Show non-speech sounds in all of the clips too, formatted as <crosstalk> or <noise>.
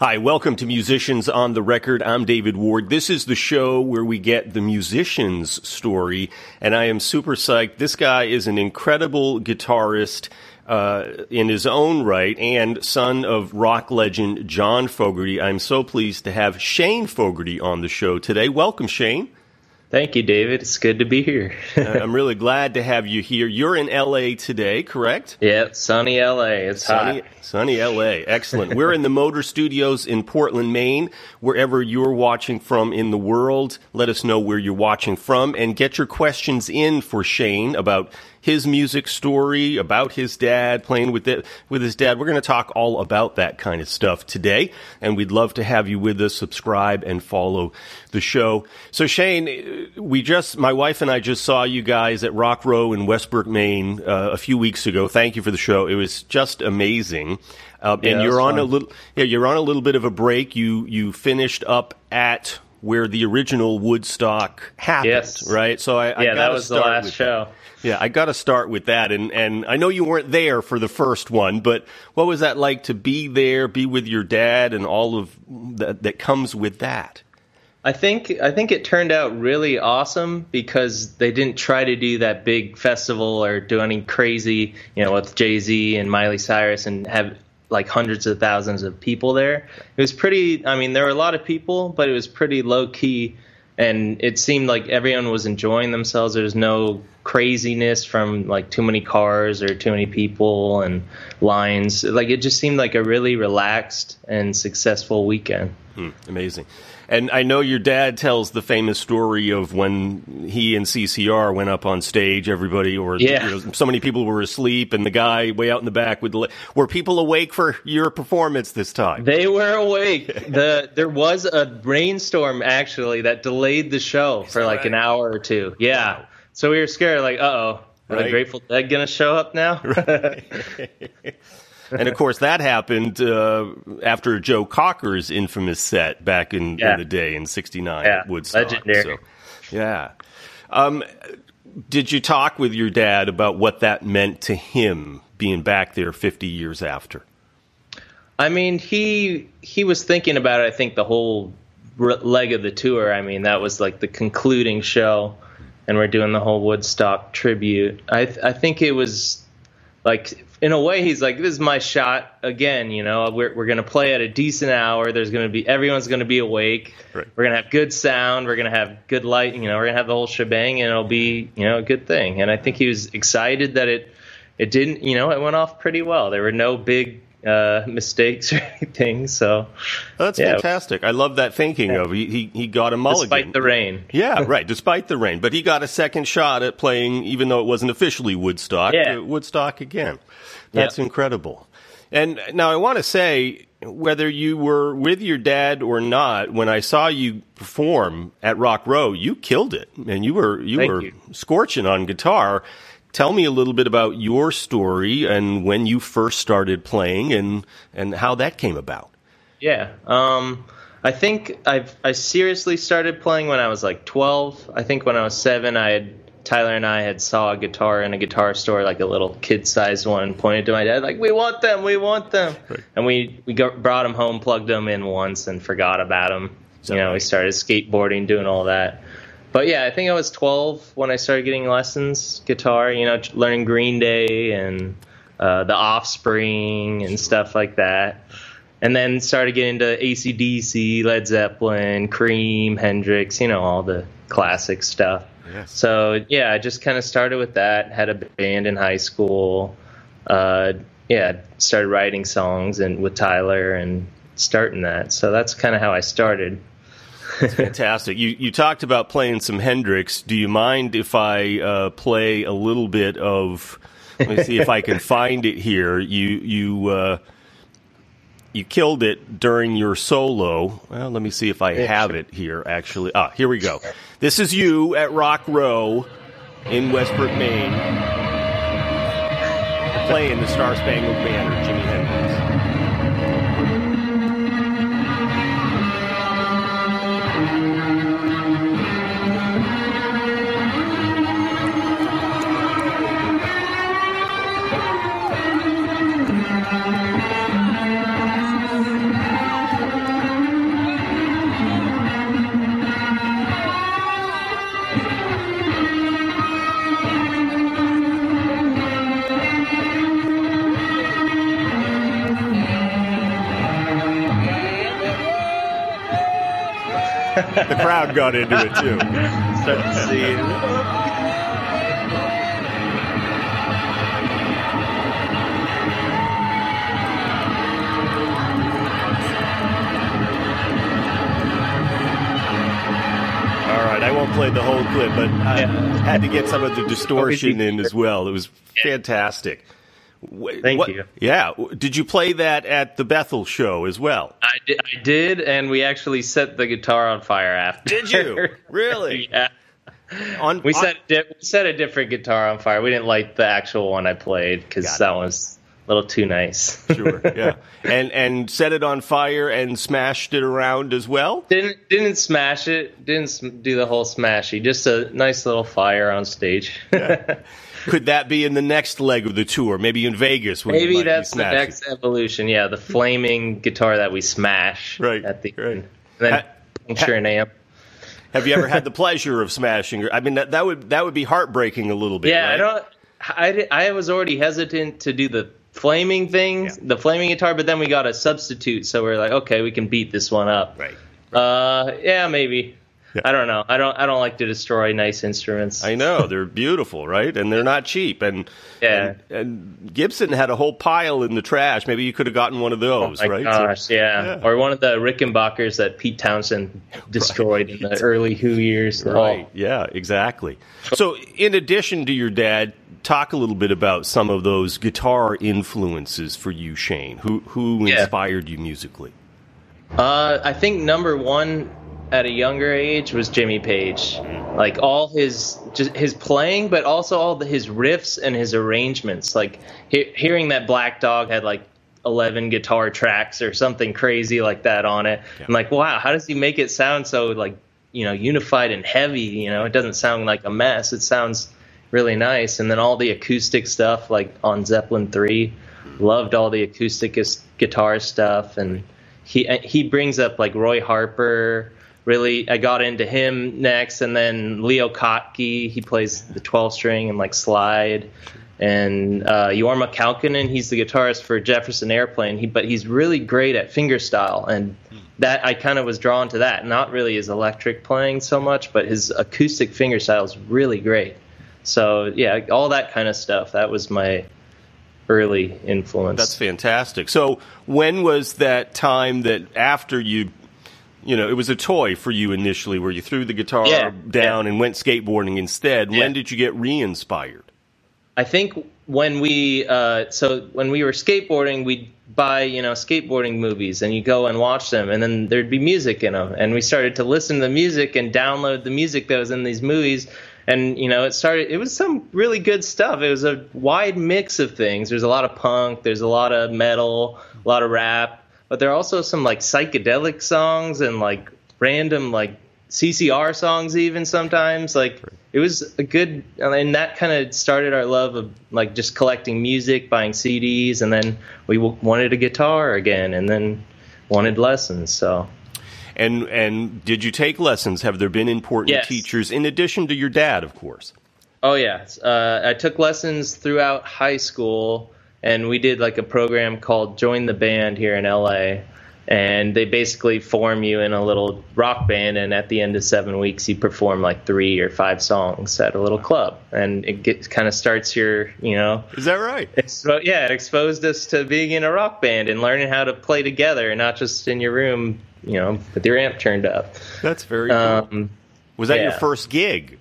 Hi, welcome to Musicians on the Record. I'm David Ward. This is the show where we get the musician's story, and I am super psyched. This guy is an incredible guitarist uh, in his own right and son of rock legend John Fogerty. I'm so pleased to have Shane Fogerty on the show today. Welcome, Shane. Thank you, David. It's good to be here. I'm really glad to have you here. You're in LA today, correct? Yeah, sunny LA. It's sunny, hot. Sunny LA. Excellent. We're in the Motor Studios in Portland, Maine. Wherever you're watching from in the world, let us know where you're watching from and get your questions in for Shane about his music story, about his dad, playing with it, with his dad. We're going to talk all about that kind of stuff today, and we'd love to have you with us. Subscribe and follow the show. So Shane, we just, my wife and I just saw you guys at Rock Row in Westbrook, Maine, uh, a few weeks ago. Thank you for the show. It was just amazing. Uh, Yeah, and you're on fun. a little, yeah, you're on a little bit of a break. You you finished up at where the original Woodstock happened, Yes. right? So I, I yeah, that was the last show. that. Yeah, I got to start with that, and and I know you weren't there for the first one, but what was that like to be there, be with your dad, and all of that that comes with that? I think I think it turned out really awesome because they didn't try to do that big festival or do any crazy, you know, with Jay Z and Miley Cyrus and have like hundreds of thousands of people there. It was pretty. I mean, there were a lot of people, but it was pretty low key, and it seemed like everyone was enjoying themselves. There was no craziness from like too many cars or too many people and lines. Like it just seemed like a really relaxed and successful weekend. Hmm, amazing. And I know your dad tells the famous story of when he and CCR went up on stage. Everybody, or Yeah. you know, so many people were asleep, and the guy way out in the back the. Were people awake for your performance this time? They were awake. The there was a rainstorm actually that delayed the show for like right? an hour or two. Yeah. So we were scared, like, uh oh, are Right. the Grateful Dead gonna show up now? <laughs> and of course, that happened uh, after Joe Cocker's infamous set back in, Yeah. in the day in '69 Yeah, at Woodstock. legendary. So, yeah. Um, did you talk with your dad about what that meant to him being back there 50 years after? I mean, he he was thinking about it. I think the whole leg of the tour. I mean, that was like the concluding show, and we're doing the whole Woodstock tribute. I th- I think it was like in a way he's like this is my shot again. You know, we're we're gonna play at a decent hour. There's gonna be everyone's gonna be awake. Right. We're gonna have good sound. We're gonna have good light. You know, we're gonna have the whole shebang, and it'll be you know a good thing. And I think he was excited that it it didn't. You know, it went off pretty well. There were no big uh, <laughs> mistakes or anything. So That's Yeah. fantastic. I love that thinking of he, he he got a mulligan. despite the rain, yeah, <laughs> right. Despite the rain, but he got a second shot at playing, even though it wasn't officially Woodstock. Yeah. uh, Woodstock again. That's Yeah. incredible. And now I want to say, whether you were with your dad or not, when I saw you perform at Rock Row, you killed it, and you were you Thank were you. scorching on guitar. Tell me a little bit about your story and when you first started playing, and and how that came about. Yeah. Um, I think I've I seriously started playing when I was like 12. I think when I was seven, I had Tyler and I had saw a guitar in a guitar store, like a little kid-sized one, and pointed to my dad like, "We want them, we want them." Right. And we we got, brought them home, plugged them in once, and forgot about them. that You know, we started skateboarding, doing all that. But yeah, I think I was 12 when I started getting lessons guitar. You know, learning Green Day and uh, the Offspring and stuff like that and then started getting into ACDC, Led Zeppelin, Cream, Hendrix, you know, all the classic stuff. Yes. So yeah, I just kind of started with that. Had a band in high school. Uh, yeah, started writing songs and with Tyler and starting that. So that's kind of how I started. Fantastic. You you talked about playing some Hendrix. Do you mind if I uh, play a little bit of? Let me see if I can find it here. You you uh, you killed it during your solo. Well, let me see if I have sure. it here. Actually, ah, here we go. This is you at Rock Row in Westbrook, Maine, playing the Star Spangled Banner, Jimi Hendrix. The crowd got into it too. Start to see. All right, I won't play the whole clip, but I had to get some of the distortion in as well. It was fantastic. Wh- Thank what- you. Yeah, did you play that at the Bethel show as well? I did, I did, and we actually set the guitar on fire after. Did you? <laughs> Really? <laughs> yeah. On We on- set di- we set a different guitar on fire. We didn't light the actual one I played Got because it. that was a little too nice. <laughs> sure, yeah, and and set it on fire and smashed it around as well. didn't didn't smash it. Didn't sm- do the whole smashy. Just a nice little fire on stage. Could that be in the next leg of the tour? Maybe in Vegas. when Maybe that's the next evolution. Yeah, the flaming guitar that we smash Right, at the right. then Ha- puncture an amp. Have you ever had the pleasure of smashing? I mean, that, that would that would be heartbreaking a little bit. Yeah, I don't. I, I was already hesitant to do the flaming thing, Yeah. the flaming guitar, but then we got a substitute, so we're like, okay, we can beat this one up. Right. Uh, yeah, maybe. Yeah. I don't know. I don't. I don't like to destroy nice instruments. I know <laughs> they're beautiful, right? And they're not cheap. And Yeah. and, and Gibson had a whole pile in the trash. Maybe you could have gotten one of those, Oh right? gosh, yeah. yeah. Or one of the Rickenbackers that Pete Townshend <laughs> destroyed in the early Who years. Right. Oh, Yeah, exactly. So, in addition to your dad, talk a little bit about some of those guitar influences for you, Shane. Who who Yeah. inspired you musically? Uh, I think number one at a younger age was Jimmy Page. Mm. Like all his just his playing, but also all the, his riffs and his arrangements. Like he, hearing that Black Dog had like eleven guitar tracks or something crazy like that on it. Yeah. I'm like, wow, how does he make it sound so like you know unified and heavy? You know, it doesn't sound like a mess. It sounds really nice. And then all the acoustic stuff, like on Zeppelin three, loved all the acoustic guitar stuff and he he brings up like Roy Harper. Really, I got into him next, and then Leo Kottke. He plays the 12 string and like slide, and uh, Jorma Kaukonen. He's the guitarist for Jefferson Airplane. He but he's really great at fingerstyle, and that I kind of was drawn to that. Not really his electric playing so much, but his acoustic fingerstyle is really great. So yeah, all that kind of stuff. That was my early influence. That's fantastic. So, when was that time that after you, you know, it was a toy for you initially, where you threw the guitar Yeah, down and went skateboarding instead? Yeah. When did you get re-inspired? I think when we uh, so when we were skateboarding, we'd buy you know skateboarding movies and you go and watch them, and then there'd be music in them, and we started to listen to the music and download the music that was in these movies. And you know, it started. It was some really good stuff. It was a wide mix of things. There's a lot of punk. There's a lot of metal. A lot of rap. But there are also some like psychedelic songs and like random like CCR songs even sometimes. Like it was a good, and that kind of started our love of like just collecting music, buying CDs, and then we w- wanted a guitar again, and then wanted lessons. So And and did you take lessons? Have there been important Yes. teachers in addition to your dad, of course? Oh yeah, uh, I took lessons throughout high school, and we did like a program called Join the Band here in LA, and they basically form you in a little rock band, and at the end of seven weeks, you perform like three or five songs at a little club, and it gets kind of starts your, you know, Is that right? expo- yeah, it exposed us to being in a rock band and learning how to play together, and not just in your room, you know, with your amp turned up. That's very cool. Um, Was that your first gig?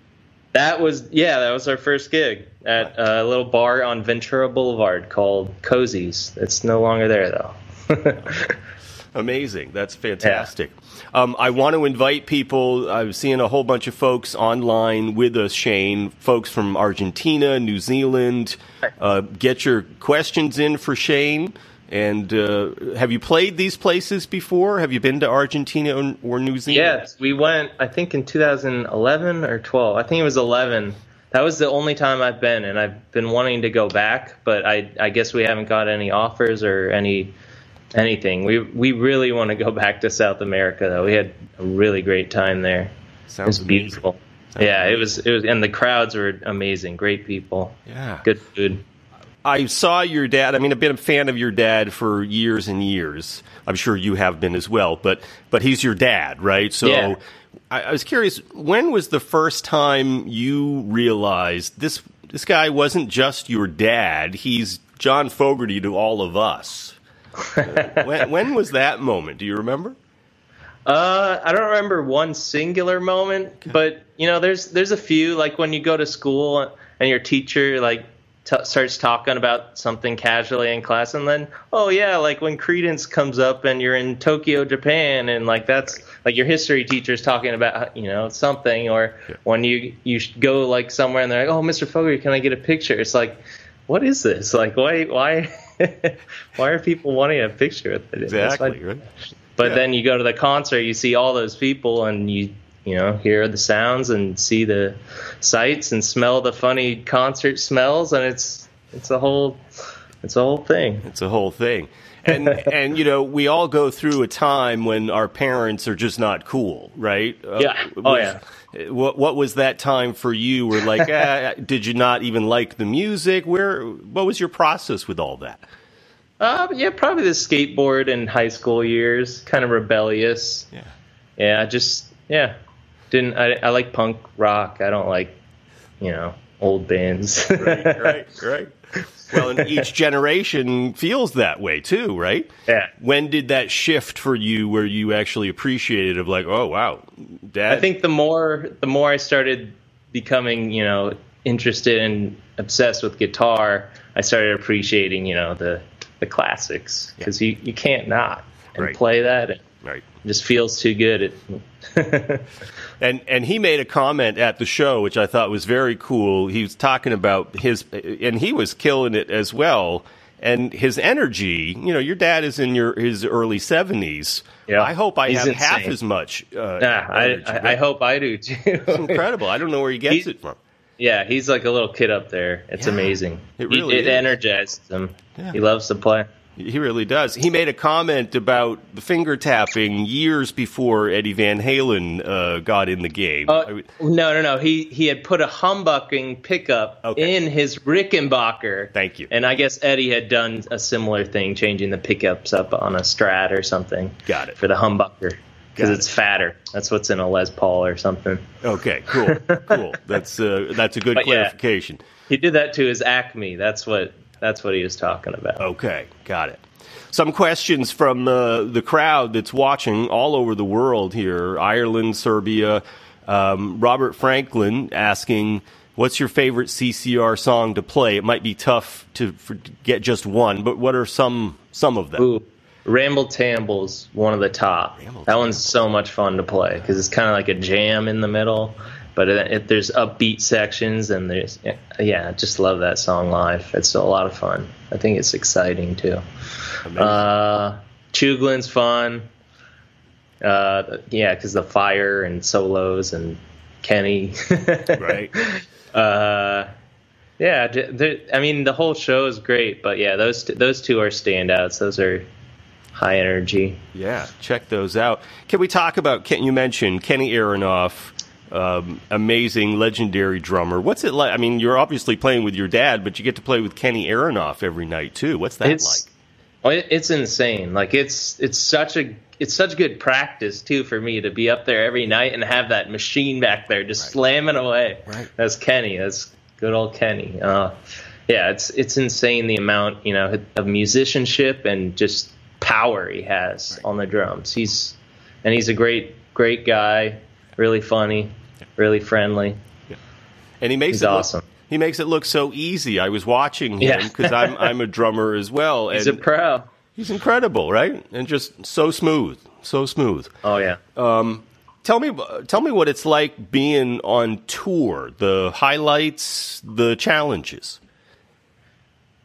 That was yeah, that was our first gig at a little bar on Ventura Boulevard called Cozy's. It's no longer there though. <laughs> Amazing. That's fantastic. Um, I want to invite people. I'm seeing a whole bunch of folks online with us, Shane. Folks from Argentina, New Zealand. Uh, get your questions in for Shane. And uh, have you played these places before? Have you been to Argentina or New Zealand? yes, we went. I think in 2011 or 12. I think it was 11. That was the only time I've been, and I've been wanting to go back, but I I guess we haven't got any offers or any anything. We we really want to go back to South America though. We had a really great time there. It Sounds was amazing. beautiful. Yeah, it was it was, and the crowds were amazing. Great people. Yeah. Good food. I saw your dad. I mean, I've been a fan of your dad for years and years. I'm sure you have been as well. But but he's your dad, right? So Yeah. I, I was curious. When was the first time you realized this this guy wasn't just your dad? He's John Fogerty to all of us. <laughs> when, when was that moment? Do you remember? Uh, I don't remember one singular moment, but you know, there's there's a few. Like when you go to school and your teacher like t- starts talking about something casually in class, and then oh yeah, like when Creedence comes up and you're in Tokyo, Japan, and like that's like your history teacher's talking about you know something, or when you you go like somewhere and they're like, oh, Mr. Fogerty, can I get a picture? It's like, what is this? Like why why <laughs> why are people wanting a picture with it? That's Exactly. Right. but Yeah. then you go to the concert, you see all those people, and you you know hear the sounds and see the sights and smell the funny concert smells, and it's it's a whole it's a whole thing. It's a whole thing. And <laughs> and you know, we all go through a time when our parents are just not cool, right? Uh, Yeah. Oh, was- What what was that time for you? Where like, ah, <laughs> did you not even like the music? Where what was your process with all that? Uh, yeah, probably the skateboard in high school years, kind of rebellious. Yeah. Yeah, just yeah didn't I, I like punk rock. I don't like you know old bands. Right, right, right. Well, and each <laughs> generation feels that way too, right? Yeah. When did that shift for you, where you actually appreciated of like, oh wow, dad? I think the more the more I started becoming, you know, interested and obsessed with guitar, I started appreciating, you know, the the classics because you you can't not and Right. play that. It right. just feels too good. It, <laughs> And and he made a comment at the show, which I thought was very cool. He was talking about his, and he was killing it as well. And his energy, you know, your dad is in your his early seventies. Yeah. I hope I He's have half as much. Uh, yeah, I, energy. I, I hope I do too. it's incredible. I don't know where he gets He- it from. yeah, he's like a little kid up there. It's Yeah, amazing. it He- really it is. energizes him. Yeah. He loves to play. He really does. He made a comment about the finger tapping years before Eddie Van Halen uh, got in the game. I Uh, no, no, no. He he had put a humbucking pickup Okay. in his Rickenbacker. Thank you. And I guess Eddie had done a similar thing, changing the pickups up on a Strat or something. Got it. For the humbucker because it. it's fatter. That's what's in a Les Paul or something. okay, cool, cool. <laughs> That's uh, that's a good But yeah. clarification. He did that to his Acme. That's what that's what he was talking about. Okay, got it. Some questions from uh, the crowd that's watching all over the world here Ireland, Serbia. Um, Robert Franklin asking, What's your favorite CCR song to play? It might be tough to, for, get just one, but what are some some of them? Ooh, Ramble Tamble's one of the top. Ramble that one's so much fun to play because it's kind of like a jam in the middle, but there's upbeat sections and there's yeah, I just love that song live. It's a lot of fun. I think it's exciting too. Amazing. Uh, Chooglin's fun. Uh, yeah, because the fire and solos and Kenny. <laughs> right? Uh, yeah, I mean the whole show is great, but yeah, those t- those two are standouts. Those are high energy. Yeah, check those out. Can we talk about? Can you mention Kenny Aronoff, um, amazing, legendary drummer. What's it like? I mean, you're obviously playing with your dad, but you get to play with Kenny Aronoff every night too. What's that It's like? it's insane. Like it's it's such a it's such good practice too for me to be up there every night and have that machine back there just slamming away. Right. That's Kenny. That's good old Kenny. Uh, yeah, it's it's insane the amount you know of musicianship and just power he has on the drums. He's and he's a great great guy, really funny, really friendly. And he makes He's it look- awesome. he makes it look so easy. I was watching him Yeah. because I'm I'm a drummer as well, and <laughs> He's a pro. he's incredible, right? And just so smooth, so smooth. Oh yeah. Um, Tell me, tell me what it's like being on tour. The highlights, the challenges.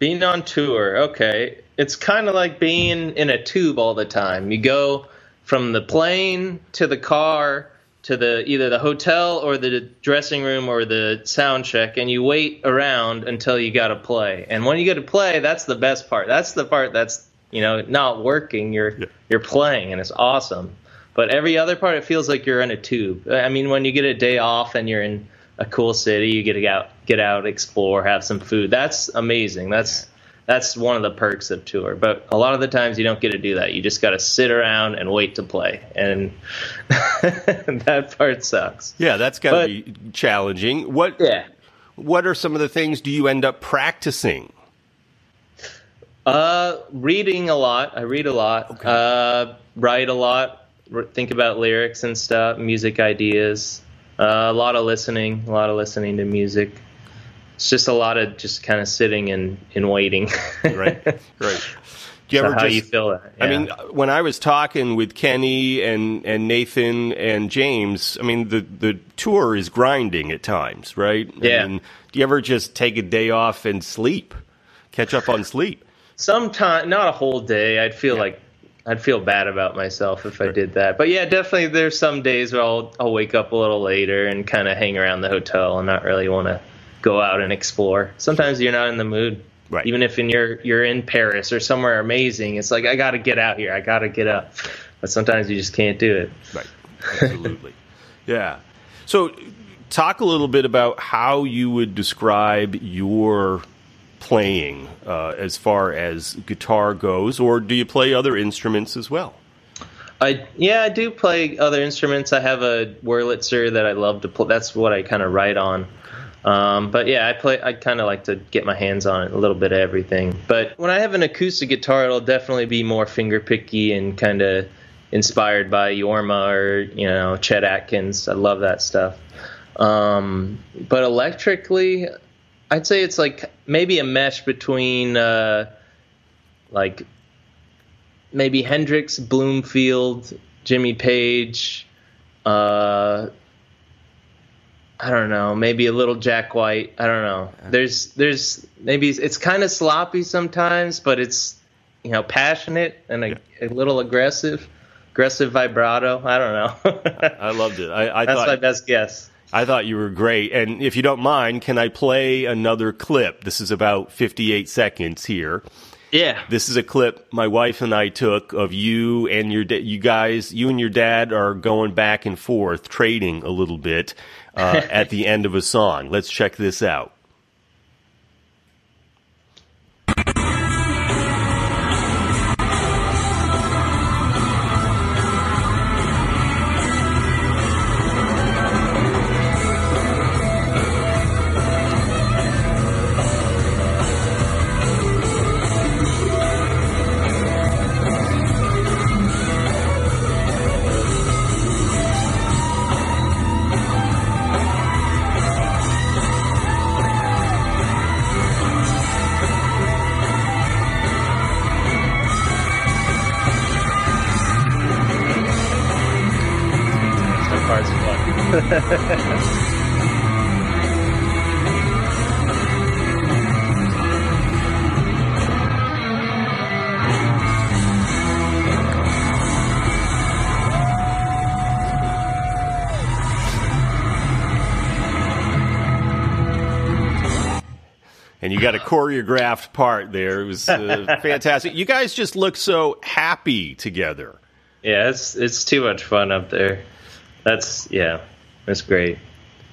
Being on tour, okay. It's kind of like being in a tube all the time. You go from the plane to the car to the either the hotel or the dressing room or the sound check and you wait around until you got to play. And when you get to play, that's the best part. That's the part that's, you know, not working. You're Yeah. you're playing and it's awesome. But every other part it feels like you're in a tube. I mean, when you get a day off and you're in a cool city. You get to out, get out, explore, have some food. That's amazing. That's that's one of the perks of tour. But a lot of the times you don't get to do that. You just got to sit around and wait to play, and <laughs> that part sucks. Yeah, that's got to be challenging. What? Yeah. What are some of the things do you end up practicing? Uh, reading a lot. I read a lot. Okay. Uh, write a lot. Think about lyrics and stuff, music ideas. Uh, a lot of listening. A lot of listening to music. It's just a lot of just kind of sitting and, and waiting. <laughs> right. Right. Do you so ever how just, you feel that? Yeah. I mean, when I was talking with Kenny and, and Nathan and James, I mean, the, the tour is grinding at times, right? Yeah. I mean, do you ever just take a day off and sleep, catch up on sleep? Sometimes, not a whole day. I'd feel yeah. like I'd feel bad about myself if I did that. But yeah, definitely there's some days where I'll I'll wake up a little later and kind of hang around the hotel and not really want to go out and explore. Sometimes you're not in the mood. Right. Even if in you're you're in Paris or somewhere amazing, it's like I got to get out here. I got to get up. But sometimes you just can't do it. Right. Absolutely. <laughs> yeah. So talk a little bit about how you would describe your playing uh, as far as guitar goes, or do you play other instruments as well? I yeah, I do play other instruments. I have a Wurlitzer that I love to play. That's what I kind of write on. Um, but yeah, I play. I kind of like to get my hands on it, a little bit of everything. But when I have an acoustic guitar, it'll definitely be more finger picky and kind of inspired by Jorma or you know Chet Atkins. I love that stuff. Um, but electrically, I'd say it's like maybe a mesh between uh, like maybe Hendrix, Bloomfield, Jimmy Page. Uh, I don't know, maybe a little Jack White. I don't know. There's there's maybe it's kind of sloppy sometimes, but it's you know passionate and a, a little aggressive, aggressive vibrato. I don't know. I loved it. I, I that's thought, my best guess. I thought you were great. And if you don't mind, can I play another clip? This is about 58 seconds here. Yeah. This is a clip my wife and I took of you and your da- you guys, you and your dad are going back and forth trading a little bit uh, at the end of a song. Let's check this out. Got a choreographed part there. It was uh, <laughs> fantastic. You guys just look so happy together. Yeah, it's it's too much fun up there. That's yeah, that's great.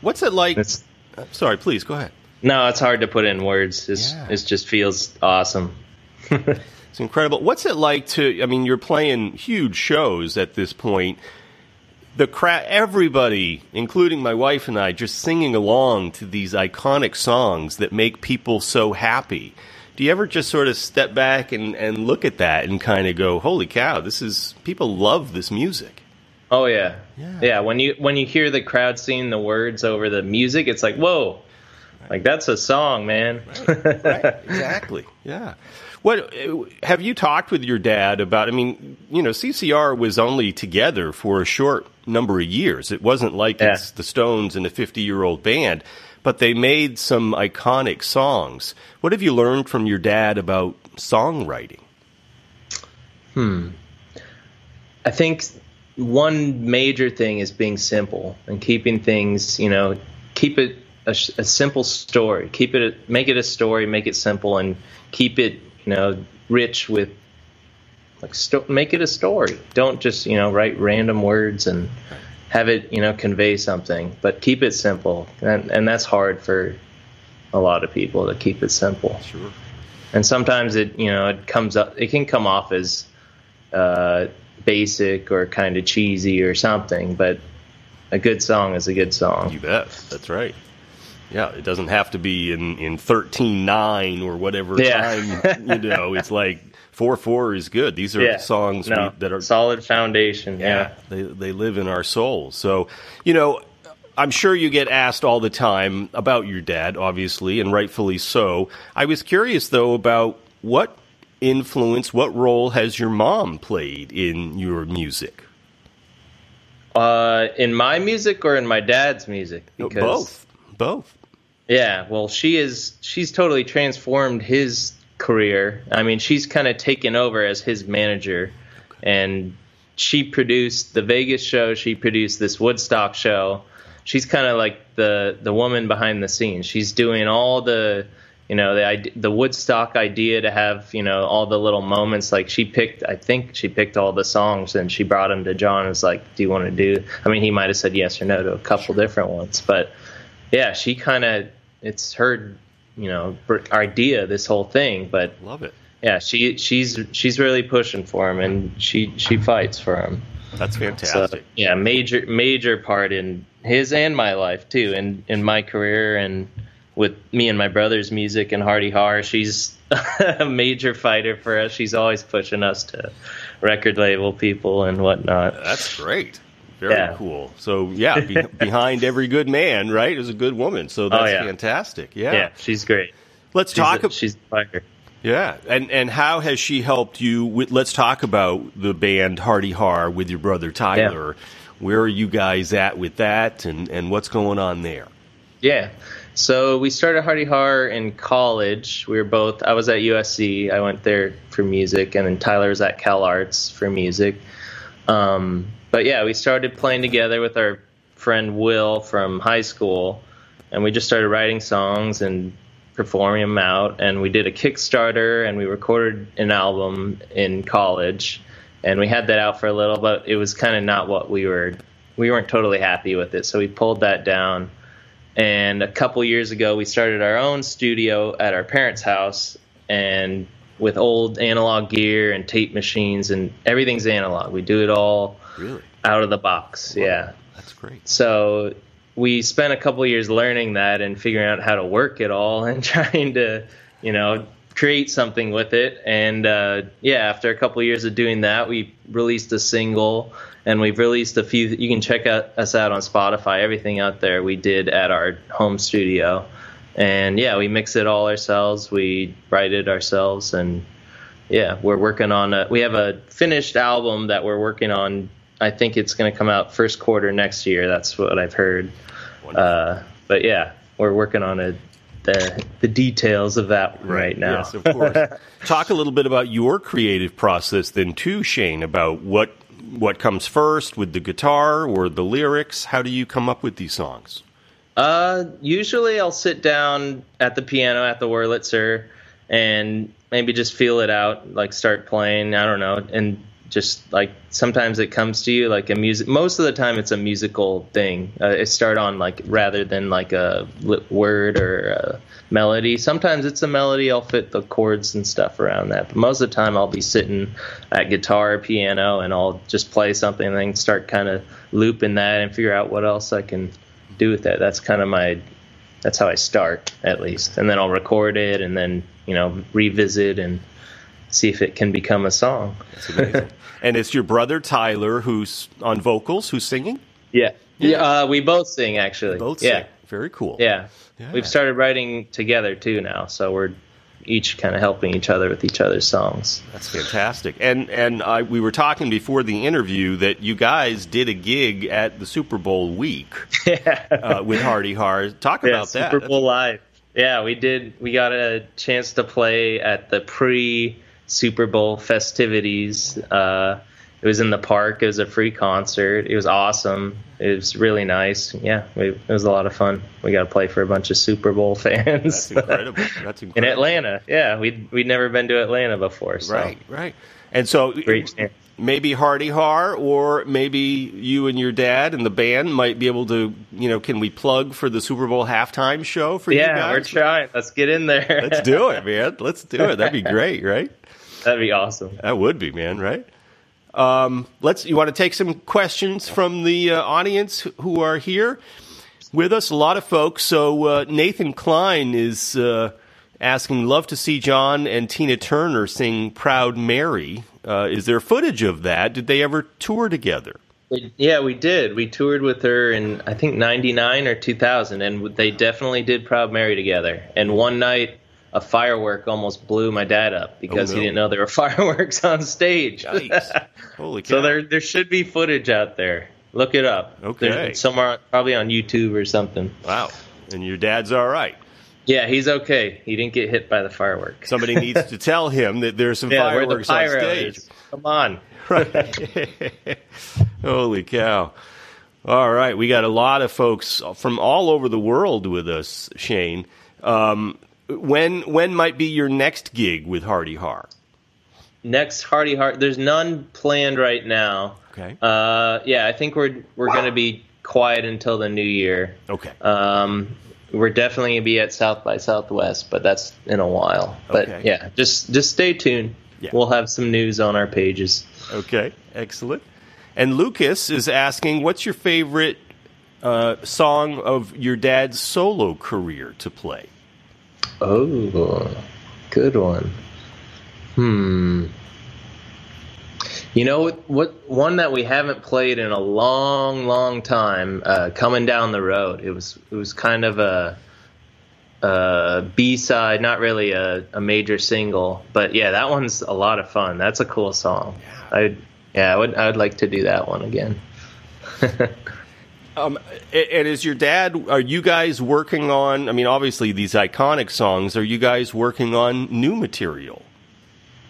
What's it like? It's, sorry, please go ahead. No, it's hard to put in words. It's, yeah. It just feels awesome. <laughs> it's incredible. What's it like to? I mean, you're playing huge shows at this point the crowd, everybody, including my wife and I, just singing along to these iconic songs that make people so happy. Do you ever just sort of step back and, and look at that and kind of go, "Holy cow! This is people love this music." Oh yeah. yeah, yeah. When you when you hear the crowd singing the words over the music, it's like, whoa. Like that's a song, man. right, right. exactly. <laughs> Yeah. What have you talked with your dad about? I mean, you know, CCR was only together for a short number of years. It wasn't like yeah. it's the Stones and a 50 year old band, but they made some iconic songs. What have you learned from your dad about songwriting? Hmm. I think one major thing is being simple and keeping things, you know, keep it a, a simple story. Keep it, a, make it a story, make it simple, and keep it, you know, rich with like make it a story. Don't just you know write random words and have it you know convey something, but keep it simple, and and that's hard for a lot of people to keep it simple. Sure. And sometimes it you know it comes up it can come off as uh, basic or kind of cheesy or something, but a good song is a good song. You bet. That's right. Yeah, it doesn't have to be in in thirteen nine or whatever Yeah. time. You know, <laughs> it's like four four is good. These are Yeah. songs No, we, that are solid foundation. Yeah. they they live in our souls. So you know, I'm sure you get asked all the time about your dad, obviously, and rightfully so. I was curious though about what influence, what role has your mom played in your music? Uh, in my music or in my dad's music? Because, Both, both. Yeah, well, she is. She's totally transformed his career. I mean, she's kind of taken over as his manager, and she produced the Vegas show. She produced this Woodstock show. She's kind of like the the woman behind the scenes. She's doing all the you know the the Woodstock idea to have you know all the little moments. Like she picked, I think she picked all the songs and she brought them to John. and was like, "Do you want to do?" I mean, he might have said yes or no to a couple different ones, but yeah, she kind of it's her you know idea this whole thing, but Love it. yeah, she she's she's really pushing for him and she she fights for him. That's So fantastic. yeah, major major part in his and my life too, and in my career and with me and my brother's music and Hardy Har. She's <laughs> a major fighter for us. She's always pushing us to record label people and whatnot. That's great. Very Yeah. cool. So yeah, be, <laughs> behind every good man, right, is a good woman. So that's Oh, yeah. fantastic. Yeah. Yeah, she's great. Let's She's talk. a, ab- she's a fighter. yeah, and and how has she helped you? With, let's talk about the band Hardy Har with your brother Tyler. Where are you guys at with that, and and what's going on there? Yeah. So we started Hardy Har in college. We were both. I was at USC. I went there for music, and then Tyler was at Cal Arts for music. Um, but yeah, we started playing together with our friend Will from high school, and we just started writing songs and performing them out. And we did a Kickstarter, and we recorded an album in college, and we had that out for a little, but it was kind of not what we were. We weren't totally happy with it, so we pulled that down. And a couple years ago, we started our own studio at our parents' house, and with old analog gear and tape machines, and everything's analog. We do it all Really, out of the box. Yeah. that's great. So we spent a couple years learning that and figuring out how to work it all <laughs> and trying to, you know, create something with it. And uh, yeah, after a couple years of doing that, we released a single and we've released a few. You can check out, us out on Spotify. Everything out there we did at our home studio. And yeah, we mix it all ourselves. We write it ourselves, and yeah, we're working on. A, we have a finished album that we're working on. I think it's going to come out first quarter next year. That's what I've heard. Uh, but yeah, we're working on a, the the details of that right, now. Yes, of course. <laughs> Talk a little bit about your creative process then too, Shane, about what what comes first with the guitar or the lyrics. How do you come up with these songs? Uh, usually I'll sit down at the piano at the Wurlitzer and maybe just feel it out, like start playing. I don't know, and just like sometimes it comes to you like a music. Most of the time it's a musical thing. Uh, it start on like rather than like a word or a melody. Sometimes it's a melody. I'll fit the chords and stuff around that. But most of the time I'll be sitting at guitar, piano, and I'll just play something and then start kind of looping that and figure out what else I can do with that. That's kind of my that's how I start at least. And then I'll record it and then, you know, revisit and see if it can become a song. <laughs> And it's your brother Tyler who's on vocals, who's singing. Yeah. Yeah, uh, we both sing actually. Both yeah. sing. Very cool. Yeah. Yeah. We've started writing together too now, so we're each kind of helping each other with each other's songs. That's fantastic. And and I, we were talking before the interview that you guys did a gig at the Super Bowl week yeah. <laughs> uh, with Hardy Har. Talk yeah, about that. Super Bowl live. Yeah, we did. We got a chance to play at the pre Super Bowl festivities. Uh, it was in the park. It was a free concert. It was awesome. It was really nice. Yeah, we, it was a lot of fun. We got to play for a bunch of Super Bowl <laughs> fans. That's incredible. That's <laughs> incredible. in Atlanta. Yeah, we'd we'd never been to Atlanta before. So Right, right. And so, maybe Hardy Har, or maybe you and your dad and the band might be able to, you know, can we plug for the Super Bowl halftime show for yeah, you guys? Yeah, we're trying. Let's get in there. Let's do it, <laughs> man. Let's do it. That'd be great, right? That'd be awesome. That would be, man. Right? Um, let's. You want to take some questions from the uh, audience who are here with us? A lot of folks. So uh, Nathan Klein is uh, asking, "Love to see John and Tina Turner sing Proud Mary." Uh, is there footage of that? Did they ever tour together? Yeah, we did. We toured with her in I think '99 or 2000, and they definitely did Proud Mary together. And one night, a firework almost blew my dad up because Oh, no. he didn't know there were <laughs> fireworks on stage. Holy <laughs> cow! so there there should be footage out there. Look it up. Okay. There's somewhere probably on YouTube or something. wow. And your dad's all right. Yeah, he's okay. He didn't get hit by the fireworks. Somebody <laughs> needs to tell him that there's some yeah, where the fireworks on stage. is. Come on. Right. Holy cow. All right. We got a lot of folks from all over the world with us, Shane. Um, when when might be your next gig with Hardy Har? Next Hardy Har, There's none planned right now. Okay. Uh, yeah, I think we're we're gonna be quiet until the new year. Okay. Um, we're definitely gonna be at South by Southwest, but that's in a while. But Okay. yeah, just just stay tuned. Yeah. We'll have some news on our pages. Okay. Excellent. And Lucas is asking, what's your favorite uh, song of your dad's solo career to play? Oh, good one. Hmm. You know what? What one that we haven't played in a long, long time? Uh, coming down the road. It was. It was kind of a. a B side, not really a, a major single, but yeah, that one's a lot of fun. That's a cool song. I yeah, I would I would like to do that one again. <laughs> Um, and is your dad? Are you guys working on? I mean, obviously these iconic songs. Are you guys working on new material?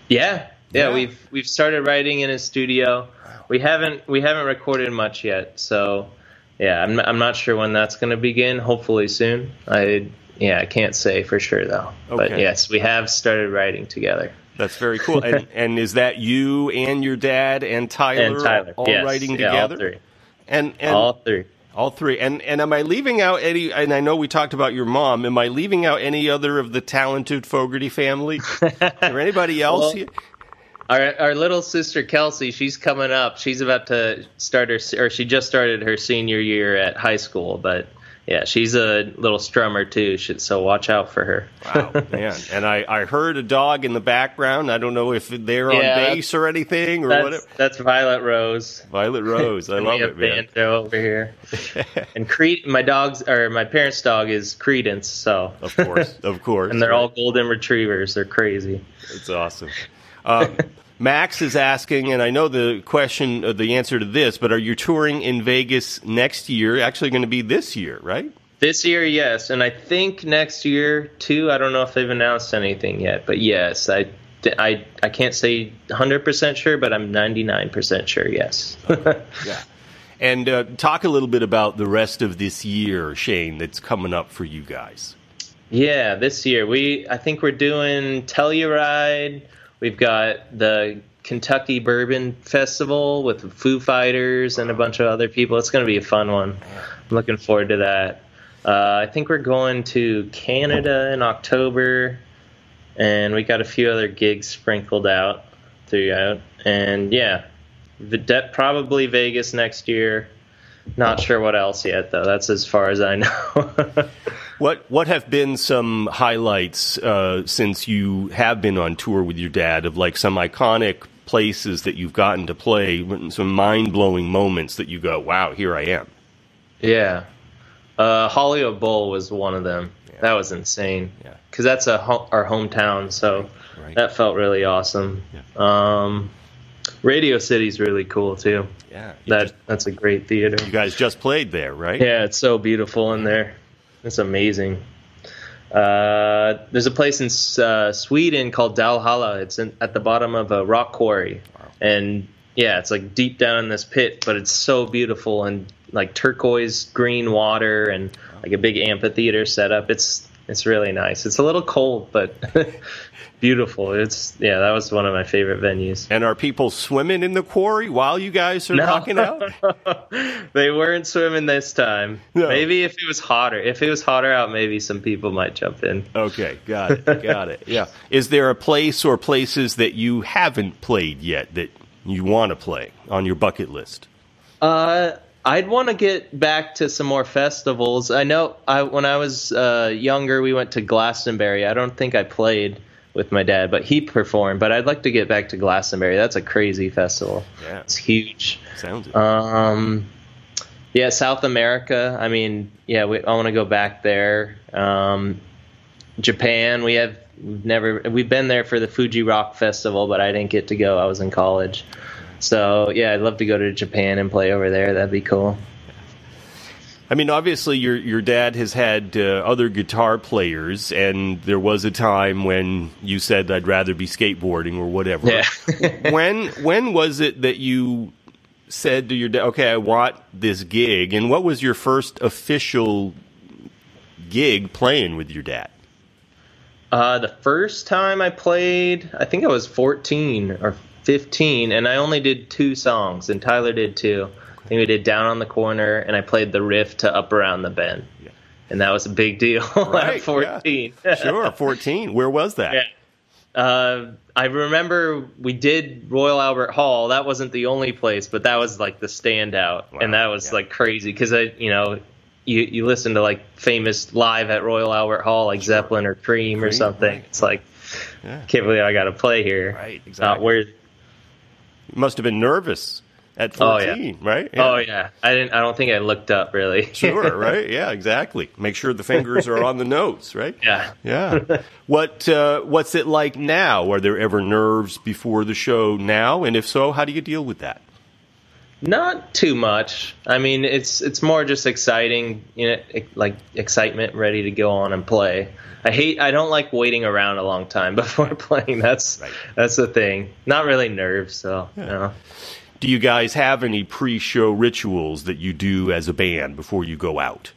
Yeah, yeah, Yeah. we've we've started writing in his studio. We haven't we haven't recorded much yet, so yeah, I'm I'm not sure when that's going to begin. Hopefully soon. I yeah, I can't say for sure though. But yes, we have started writing together. That's very cool. and, <laughs> and is that you and your dad and Tyler, And Tyler, all yes, writing yeah, together? all three, And and all three. All three. And and am I leaving out any? And I know we talked about your mom. Am I leaving out any other of the talented Fogerty family? <laughs> or anybody else? Well. Our our little sister Kelsey, she's coming up. She's about to start her, or she just started her senior year at high school. But yeah, she's a little strummer too. So watch out for her. Wow, man! <laughs> And I, I heard a dog in the background. I don't know if they're on Yeah, base or anything or That's, whatever. that's Violet Rose. Violet <laughs> Rose, I love it, man. Banjo over here. <laughs> and Cre- my dog's or my parents' dog is Creedence. So Of course, of course. and they're all golden retrievers. They're crazy. It's awesome. Um, Max is asking, and I know the question, uh, the answer to this, but are you touring in Vegas next year? Actually, going to be this year, right? This year, yes, and I think next year too. I don't know if they've announced anything yet, but yes, I. I, I can't say 100% sure, but I'm 99% sure, yes. <laughs> Yeah. And uh, talk a little bit about the rest of this year, Shane, that's coming up for you guys. Yeah, this year we I think we're doing Telluride. We've got the Kentucky Bourbon Festival with Foo Fighters and a bunch of other people. It's going to be a fun one. I'm looking forward to that. Uh, I think we're going to Canada in October, and we got a few other gigs sprinkled out throughout. And yeah, probably Vegas next year. Not sure what else yet, though. That's as far as I <laughs> know. What what have been some highlights uh, since you have been on tour with your dad of like some iconic places that you've gotten to play, some mind blowing moments that you go, wow, here I am. Yeah. Uh, Hollywood Bowl was one of them. That was insane. Yeah. Because that's a ho- our hometown, so Right. that felt really awesome. Um, Radio City's really cool too. Yeah, That that's a great theater. you guys just played there, right? Yeah, it's so beautiful in there. It's amazing. Uh, there's a place in uh, Sweden called Dalhalla. It's in, at the bottom of a rock quarry, and yeah, it's like deep down in this pit, but it's so beautiful and like turquoise green water and like a big amphitheater set up. It's It's really nice. It's a little cold, but <laughs> beautiful. It's yeah, that was one of my favorite venues. And are people swimming in the quarry while you guys are No. rocking out? <laughs> they weren't swimming this time. No. Maybe if it was hotter. If it was hotter out, maybe some people might jump in. Okay, got it, got it. Yeah. Is there a place or places that you haven't played yet that you want to play on your bucket list? Uh, I'd want to get back to some more festivals. I know I when I was uh, younger, we went to Glastonbury. I don't think I played with my dad, but he performed. But I'd like to get back to Glastonbury. That's a crazy festival. Yeah. It's huge. Sounds. Um, yeah, South America. I mean, yeah, we, I want to go back there. Um, Japan. We have we've never we've been there for the Fuji Rock Festival, but I didn't get to go. I was in college. So yeah, I'd love to go to Japan and play over there. That'd be cool. I mean, obviously, your your dad has had uh, other guitar players, and there was a time when you said, "I'd rather be skateboarding" or whatever. Yeah. <laughs> when when was it that you said to your dad, "Okay, I want this gig"? And what was your first official gig playing with your dad? Uh, the first time I played, I think I was 14 or 15, and I only did two songs, and Tyler did two. I think we did Down on the Corner, and I played the riff to Up Around the Bend. Yeah. And that was a big deal <laughs> Right, at 14. Sure, fourteen. Where was that? Yeah. Uh, I remember we did Royal Albert Hall. That wasn't the only place, but that was like the standout, Wow, and that was yeah. like crazy because I, you know, you you listen to like famous live at Royal Albert Hall, like Zeppelin or Cream, or something. right. It's like, Yeah. can't believe I got to play here. Right, Uh, exactly. where? You must have been nervous at Oh, yeah. right? Oh yeah, I didn't. I don't think I looked up really. <laughs> Sure, <laughs> right? Yeah, exactly. Make sure the fingers are on the notes, right? yeah. Yeah. <laughs> What uh, What's it like now? Are there ever nerves before the show now? And if so, how do you deal with that? Not too much. I mean, it's it's more just exciting, you know, like excitement, ready to go on and play. I hate. I don't like waiting around a long time <laughs> before playing. That's Right. that's the thing. Not really nerves, so no. Do you guys have any pre-show rituals that you do as a band before you go out?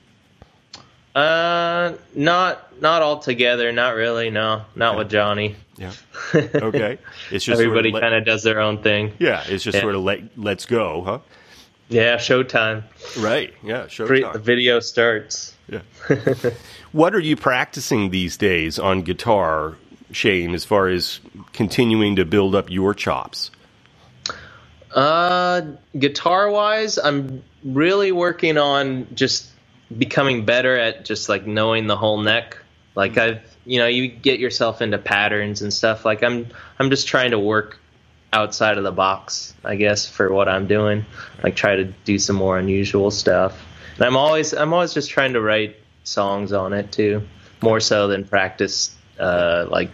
Uh, not not all together. Not really. No, not with Johnny. Yeah. <laughs> Okay. It's just Everybody sort of kind of does their own thing. yeah. It's just Yeah. sort of let let's go, huh? Yeah, showtime. Right. Yeah. Pre- the video starts. Yeah. what are you practicing these days on guitar, Shane? As far as continuing to build up your chops? Uh, guitar wise, I'm really working on just becoming better at just like knowing the whole neck. Like I've, you know, you get yourself into patterns and stuff. Like I'm, I'm just trying to work outside of the box, I guess, for what I'm doing. Like try to do some more unusual stuff. And I'm always, I'm always just trying to write songs on it too, more so than practice, uh, like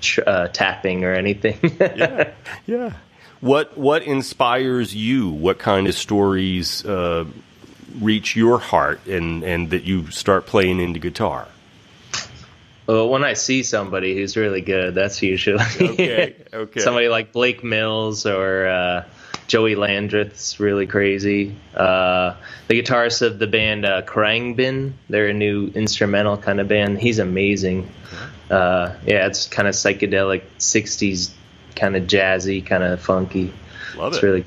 tr- uh, tapping or anything. <laughs> yeah, yeah. What what inspires you? What kind of stories uh, reach your heart, and and that you start playing into guitar? Well, when I see somebody who's really good, that's usually Okay, <laughs> okay. somebody like Blake Mills or uh, Joey Landreth's really crazy. Uh, the guitarist of the band uh, Khruangbin, they're a new instrumental kind of band. He's amazing. Uh, yeah, it's kind of psychedelic, '60s, kind of jazzy, kind of funky. Love It's it. really,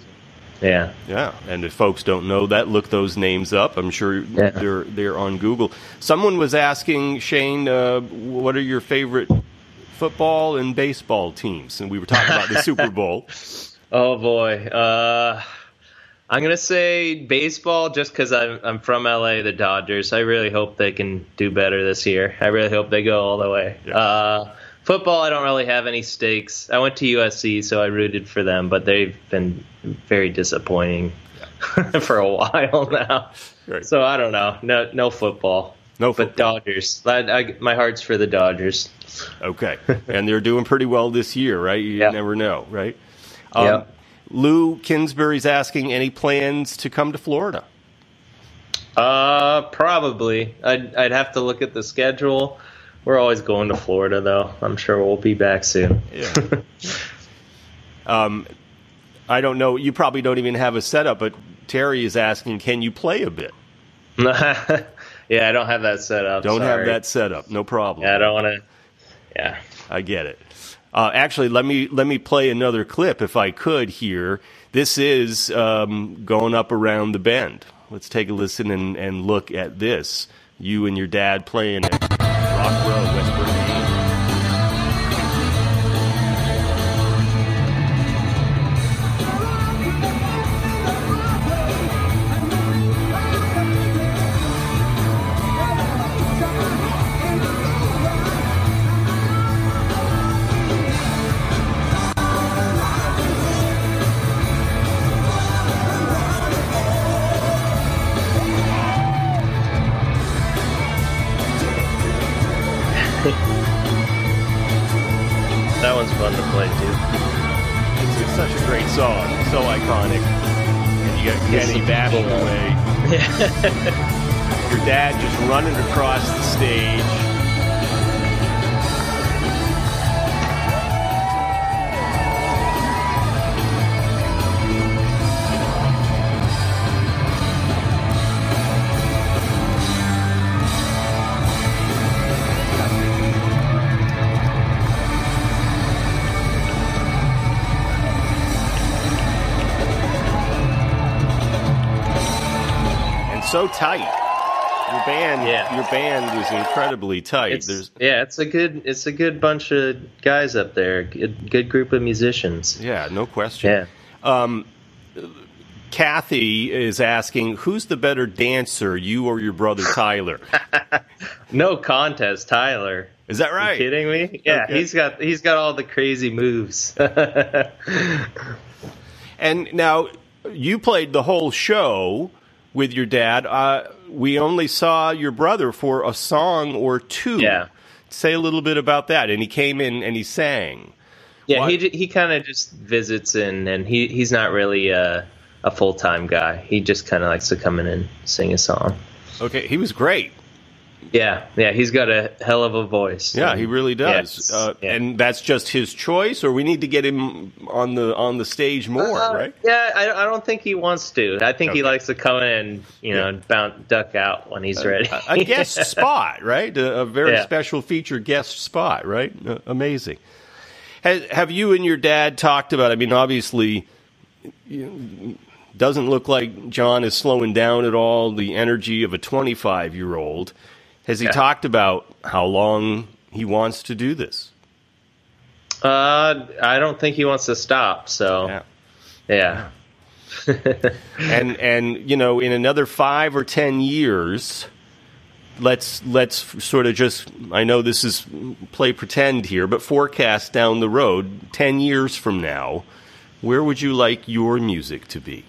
yeah. Yeah, and if folks don't know that, look those names up. I'm sure Yeah. they're they're on Google. Someone was asking Shane, uh, what are your favorite football and baseball teams? And we were talking about the <laughs> Super Bowl. Oh boy. Uh, I'm gonna say baseball just because I'm I'm from LA, the Dodgers. I really hope they can do better this year. I really hope they go all the way. Yeah. Uh, football, I don't really have any stakes. I went to USC, so I rooted for them, but they've been very disappointing <laughs> for a while <laughs> now. Right. So I don't know. No, no football. No But football. Dodgers. I, I, my heart's for the Dodgers. Okay, <laughs> and they're doing pretty well this year, right? You Yeah. never know, right? Um, Yeah. Lou Kinsbury's asking any plans to come to Florida. Uh, probably. I'd I'd have to look at the schedule. We're always going to Florida, though. I'm sure we'll be back soon. Yeah. <laughs> um, I don't know. You probably don't even have a setup, but Terry is asking, can you play a bit? <laughs> yeah, I don't have that set up. Don't sorry. have that set up. No problem. Yeah, I don't want to. Yeah. I get it. Uh, actually, let me let me play another clip if I could here. This is um, going up around the bend. Let's take a listen and, and look at this. You and your dad playing at Rock Row, Westbury, running across the stage. and so tight. Your band, Yeah. your band is incredibly tight. It's, There's, yeah, it's a good it's a good bunch of guys up there. Good, good group of musicians. yeah, no question. Yeah. Um, Kathy is asking, who's the better dancer, you or your brother Tyler? <laughs> No contest, Tyler. Is that right You right? kidding me? Yeah, Okay. he's got he's got all the crazy moves. <laughs> And now you played the whole show with your dad. Uh, we only saw your brother for a song or two. Yeah. Say a little bit about that. And he came in and he sang. yeah, Why- he he kind of just visits in, and he he's not really a, a full time guy. He just kind of likes to come in and sing a song. Okay, he was great. Yeah, yeah, he's got a hell of a voice. Yeah, he really does. Yes, uh, yeah. And that's just his choice, or we need to get him on the on the stage more, Uh, right? Yeah, I, I don't think he wants to. I think he likes to come in and you know Yeah. bounce, duck out when he's ready. a, a guest <laughs> spot, right? A, a very Yeah. special feature guest spot, right? Uh, amazing. Has, have you and your dad talked about? I mean, obviously, you, doesn't look like John is slowing down at all. The energy of a 25 year old. Has he Yeah. talked about how long he wants to do this? Uh, I don't think he wants to stop. So Yeah. yeah, <laughs> and and you know in another five or ten years let's let's sort of just i know this is play pretend here but forecast down the road 10 years from now where would you like your music to be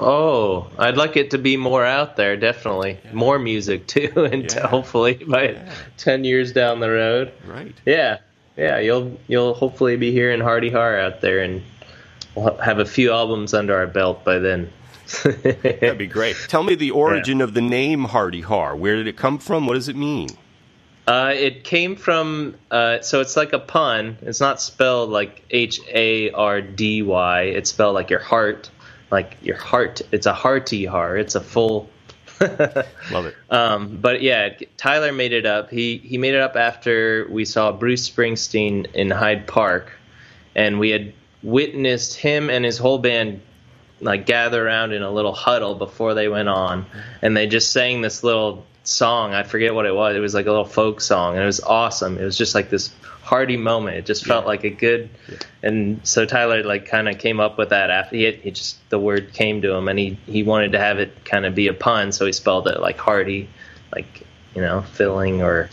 Oh, I'd like it to be more out there, definitely. More music too, <laughs> and Yeah. hopefully by ten years down the road. right Yeah, yeah, you'll you'll hopefully be hearing Hearty Har out there, and we'll have a few albums under our belt by then. <laughs> that'd be great tell me the origin of the name Hearty Har where did it come from what does it mean Uh, it came from uh, so it's like a pun. It's not spelled like H A R D Y. It's spelled like your heart, like your heart. It's a hearty heart. It's a full. <laughs> love it Um, but yeah, Tyler made it up. He he made it up after we saw Bruce Springsteen in Hyde Park, and we had witnessed him and his whole band like gather around in a little huddle before they went on, and they just sang this little song. I forget what it was. It was like a little folk song, and it was awesome. It was just like this hearty moment. It just felt like a good. And so Tyler like kind of came up with that after he, had, he just the word came to him, and he he wanted to have it kind of be a pun, so he spelled it like hearty, like you know, filling or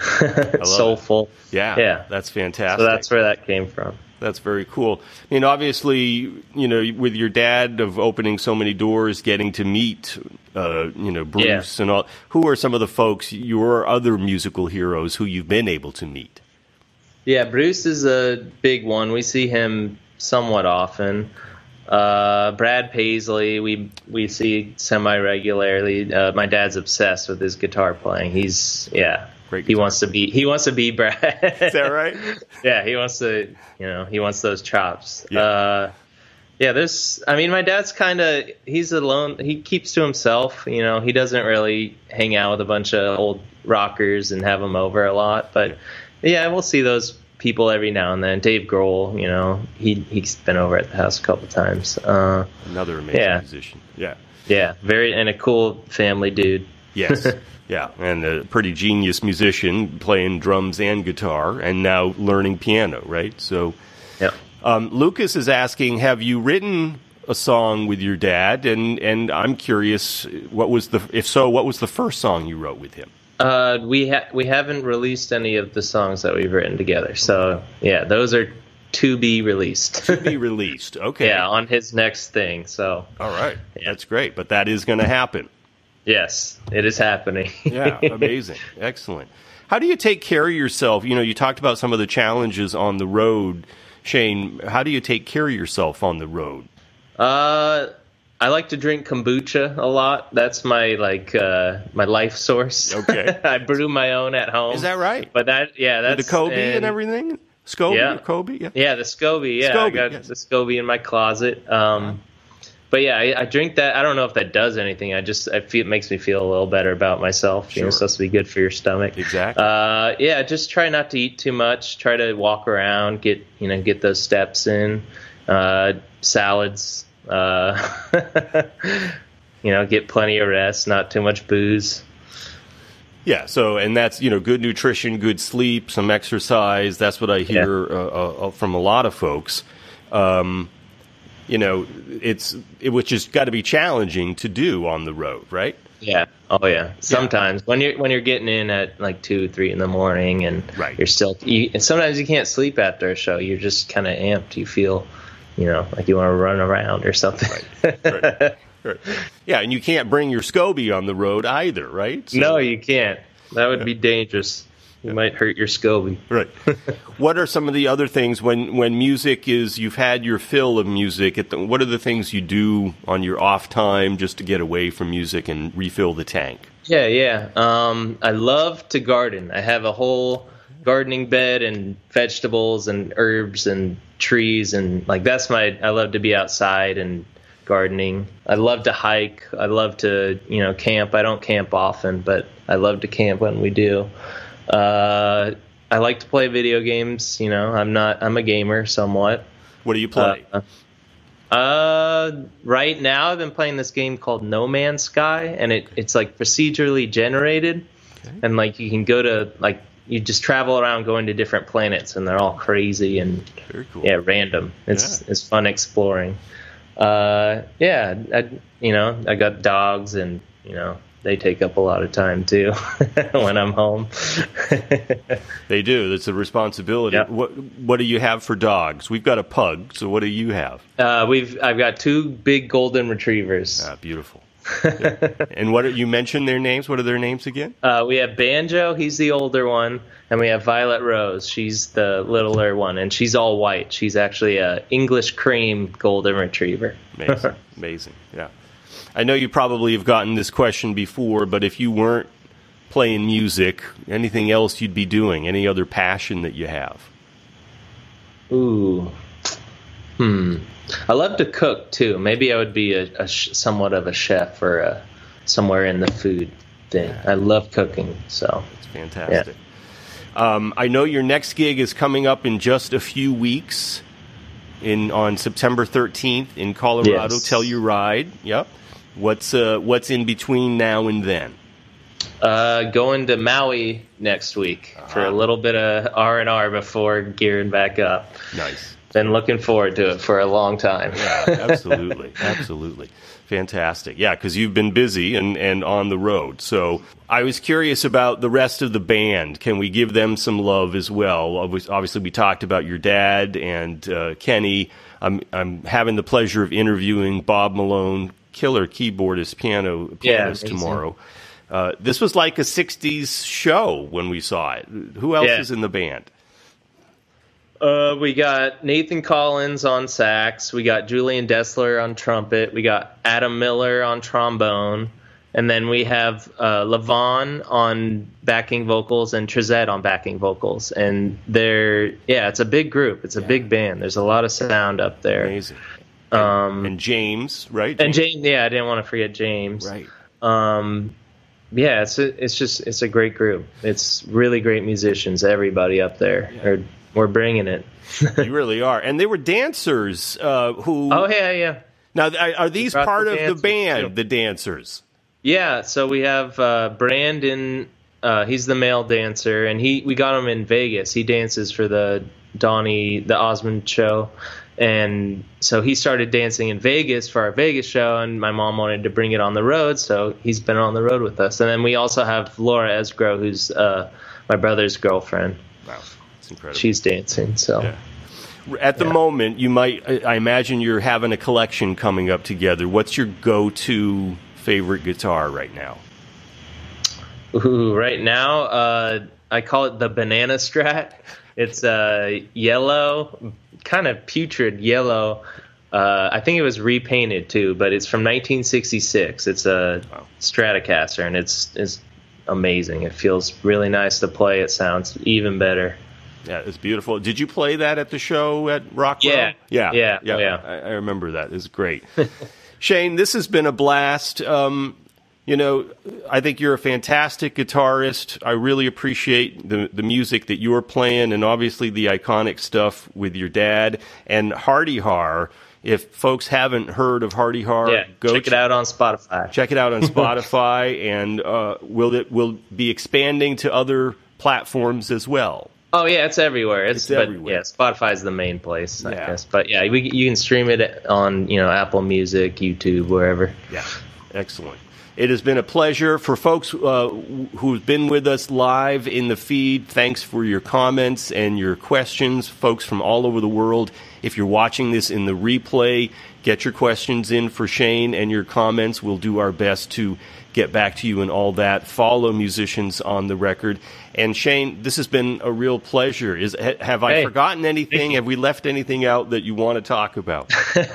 <laughs> it. soulful. yeah Yeah. that's fantastic So that's where that came from. That's very cool. I mean, obviously, you know, with your dad of opening so many doors, getting to meet, uh, you know, Bruce and all. Who are some of the folks, your other musical heroes, who you've been able to meet? Yeah, Bruce is a big one. We see him somewhat often. Uh, Brad Paisley, we we see semi regularly. Uh, my dad's obsessed with his guitar playing. He's yeah, he wants to be he wants to be Brad. Is that right? <laughs> yeah, he wants to you know he wants those chops. Yeah. Uh, yeah, there's. I mean, my dad's kind of he's alone. He keeps to himself. You know, he doesn't really hang out with a bunch of old rockers and have them over a lot. But yeah, we'll see those people every now and then. Dave Grohl, you know, he he's been over at the house a couple times. Uh, Another amazing yeah. musician. Yeah. yeah, very and a cool family dude. Yes. <laughs> yeah. And a pretty genius musician playing drums and guitar and now learning piano, right? So Yeah. um, Lucas is asking, have you written a song with your dad? And, and I'm curious, what was the, if so, what was the first song you wrote with him? Uh, we ha- we haven't released any of the songs that we've written together. So yeah, those are to be released. To be <laughs> released. Okay. yeah, on his next thing. So All right. That's great. But that is going to happen. yes, it is happening. <laughs> Yeah. Amazing. Excellent. How do you take care of yourself? You know, you talked about some of the challenges on the road. Shane, how do you take care of yourself on the road? Uh, I like to drink kombucha a lot. That's my like uh, my life source. Okay. <laughs> I brew my own at home. Is that right? But that yeah, that's the Kobe and, everything? Scoby Yeah. or Kobe? Yeah. Yeah, the SCOBY. Yeah, I got yes. the SCOBY in my closet. Um, but yeah, I, I drink that. I don't know if that does anything. I just I feel it makes me feel a little better about myself. You know, Sure. it's supposed to be good for your stomach. Exactly. Uh, yeah, just try not to eat too much. Try to walk around, get you know, get those steps in. Uh, salads. Uh, <laughs> you know, get plenty of rest. Not too much booze. Yeah, so and that's you know good nutrition, good sleep, some exercise. That's what I hear uh, uh, from a lot of folks. Um, you know, it's it, which has got to be challenging to do on the road, right? Yeah. Oh yeah. Sometimes when you're when you're getting in at like two, three in the morning, and Right. you're still, you, and sometimes you can't sleep after a show. You're just kind of amped. You feel, you know, like you want to run around or something. Right. <laughs> Right. Yeah, and you can't bring your SCOBY on the road either, right? So- no, you can't. That would be dangerous. You might hurt your SCOBY. Right. <laughs> what are some of the other things when when music is you've had your fill of music? At the, what are the things you do on your off time just to get away from music and refill the tank? Yeah, yeah. Um, I love to garden. I have a whole gardening bed and vegetables and herbs and trees and like that's my. I love to be outside and gardening. I love to hike. I love to you know camp. I don't camp often, but I love to camp when we do. Uh, I like to play video games. You know, I'm not. I'm a gamer somewhat. What do you play? Uh, uh, right now I've been playing this game called No Man's Sky, and it it's like procedurally generated, and like you can go to like you just travel around going to different planets, and they're all crazy and cool. yeah, random. It's Yeah. it's fun exploring. Uh, yeah, I, you know, I got dogs, and you know they take up a lot of time too <laughs> when I'm home. <laughs> They do. That's a responsibility. Yeah. What What do you have for dogs? We've got a pug. So what do you have? uh, we've I've got two big golden retrievers. Ah, beautiful. Yeah. <laughs> and what are, you mentioned their names? What are their names again? Uh, we have Banjo, he's the older one, and we have Violet Rose, she's the littler one, and she's all white. She's actually a English cream golden retriever. Amazing. <laughs> Amazing. Yeah. I know you probably have gotten this question before, but if you weren't playing music, anything else you'd be doing? Any other passion that you have? Ooh, hmm. I love to cook too. Maybe I would be a, a sh- somewhat of a chef or a, somewhere in the food thing. I love cooking, so It's fantastic. Yeah. Um, I know your next gig is coming up in just a few weeks. In on September 13th in Colorado, Yes. Telluride. Yep. What's uh, what's in between now and then? uh, going to Maui next week for a little bit of R and R before gearing back up. Nice. Been looking forward to it for a long time. Yeah, absolutely, <laughs> absolutely, fantastic. Yeah, because you've been busy and and on the road. So I was curious about the rest of the band. Can we give them some love as well? Obviously, we talked about your dad and uh, Kenny. I'm I'm having the pleasure of interviewing Bob Malone, killer keyboardist, piano pianist amazing. tomorrow. Uh, this was like a '60s show when we saw it. Who else Yeah. is in the band? Uh, we got Nathan Collins on sax. We got Julian Dessler on trumpet. We got Adam Miller on trombone. And then we have uh, Levon on backing vocals and Trizette on backing vocals. And they're, yeah, it's a big group. It's a big band. There's a lot of sound up there. Amazing. Um, and James, right? and James, yeah, I didn't want to forget James. right. Um, yeah, it's a, it's just it's a great group. It's really great musicians. Everybody up there, are, we're bringing it. you really are. And they were dancers uh, who. Oh yeah, yeah, Now, are, these part the of the band, too. the dancers? yeah. So we have uh, Brandon. Uh, he's the male dancer, and he we got him in Vegas. He dances for the Donnie the Osmond show, and so he started dancing in Vegas for our Vegas show. And my mom wanted to bring it on the road, so he's been on the road with us. And then we also have Laura Esgro, who's uh, my brother's girlfriend. Wow, it's incredible. She's dancing, so. Yeah. At the moment, you might, I I imagine you're having a collection coming up together. What's your go to favorite guitar right now? Ooh, right now, uh, I call it the banana strat. It's uh, yellow, kind of putrid yellow. Uh, I think it was repainted too, but it's from 1966. It's a Wow. Stratocaster, and it's it's amazing. It feels really nice to play. It sounds even better. Yeah, it's beautiful. Did you play that at the show at Rockwell? Yeah. yeah, Yeah. yeah. Oh, yeah. I, I remember that. It's great. <laughs> Shane, this has been a blast. Um, you know, I think you're a fantastic guitarist. I really appreciate the the music that you're playing, and obviously the iconic stuff with your dad and Hearty Har. If folks haven't heard of Hearty Har, Yeah, go check it out on Spotify. check it out on <laughs> Spotify, and uh, will it will be expanding to other platforms as well. Oh yeah, it's everywhere. It's, It's but, everywhere. Yeah, Spotify's the main place, I Yeah. guess. But yeah, we, you can stream it on you know Apple Music, YouTube, wherever. Yeah, excellent. It has been a pleasure for folks uh, who've been with us live in the feed. Thanks for your comments and your questions, folks from all over the world. If you're watching this in the replay, get your questions in for Shane and your comments. We'll do our best to get back to you and all that. Follow musicians on the record. And Shane, this has been a real pleasure. Is ha- have I Hey, forgotten anything? Have we left anything out that you want to talk about? <laughs>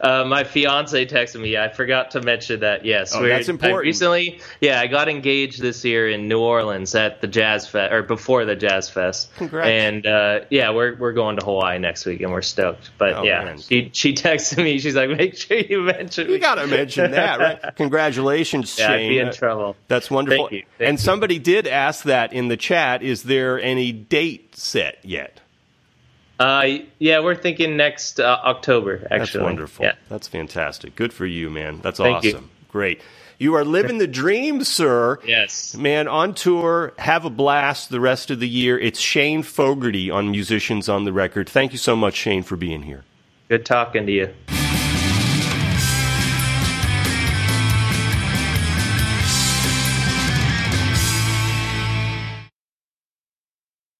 Uh, my fiance texted me. I forgot to mention that. Yes, Oh, that's important. I recently, yeah, I got engaged this year in New Orleans at the Jazz Fest or before the Jazz Fest. Congrats. And uh, yeah, we're we're going to Hawaii next week, and we're stoked. But Oh, yeah, man. she she texted me. She's like, make sure you mention. You me." got to mention that, right? <laughs> Congratulations, Yeah, I'd be in trouble. That's wonderful. Thank you. Thank and you. somebody did ask that in the chat. Is there any date set yet? Uh, yeah, we're thinking next uh, October. Actually, That's wonderful. Yeah. That's fantastic. Good for you, man. That's Thank you. awesome. Great. You are living the dream, sir. Yes. Man, on tour, have a blast the rest of the year. It's Shane Fogerty on Musicians on the Record. Thank you so much, Shane, for being here. Good talking to you.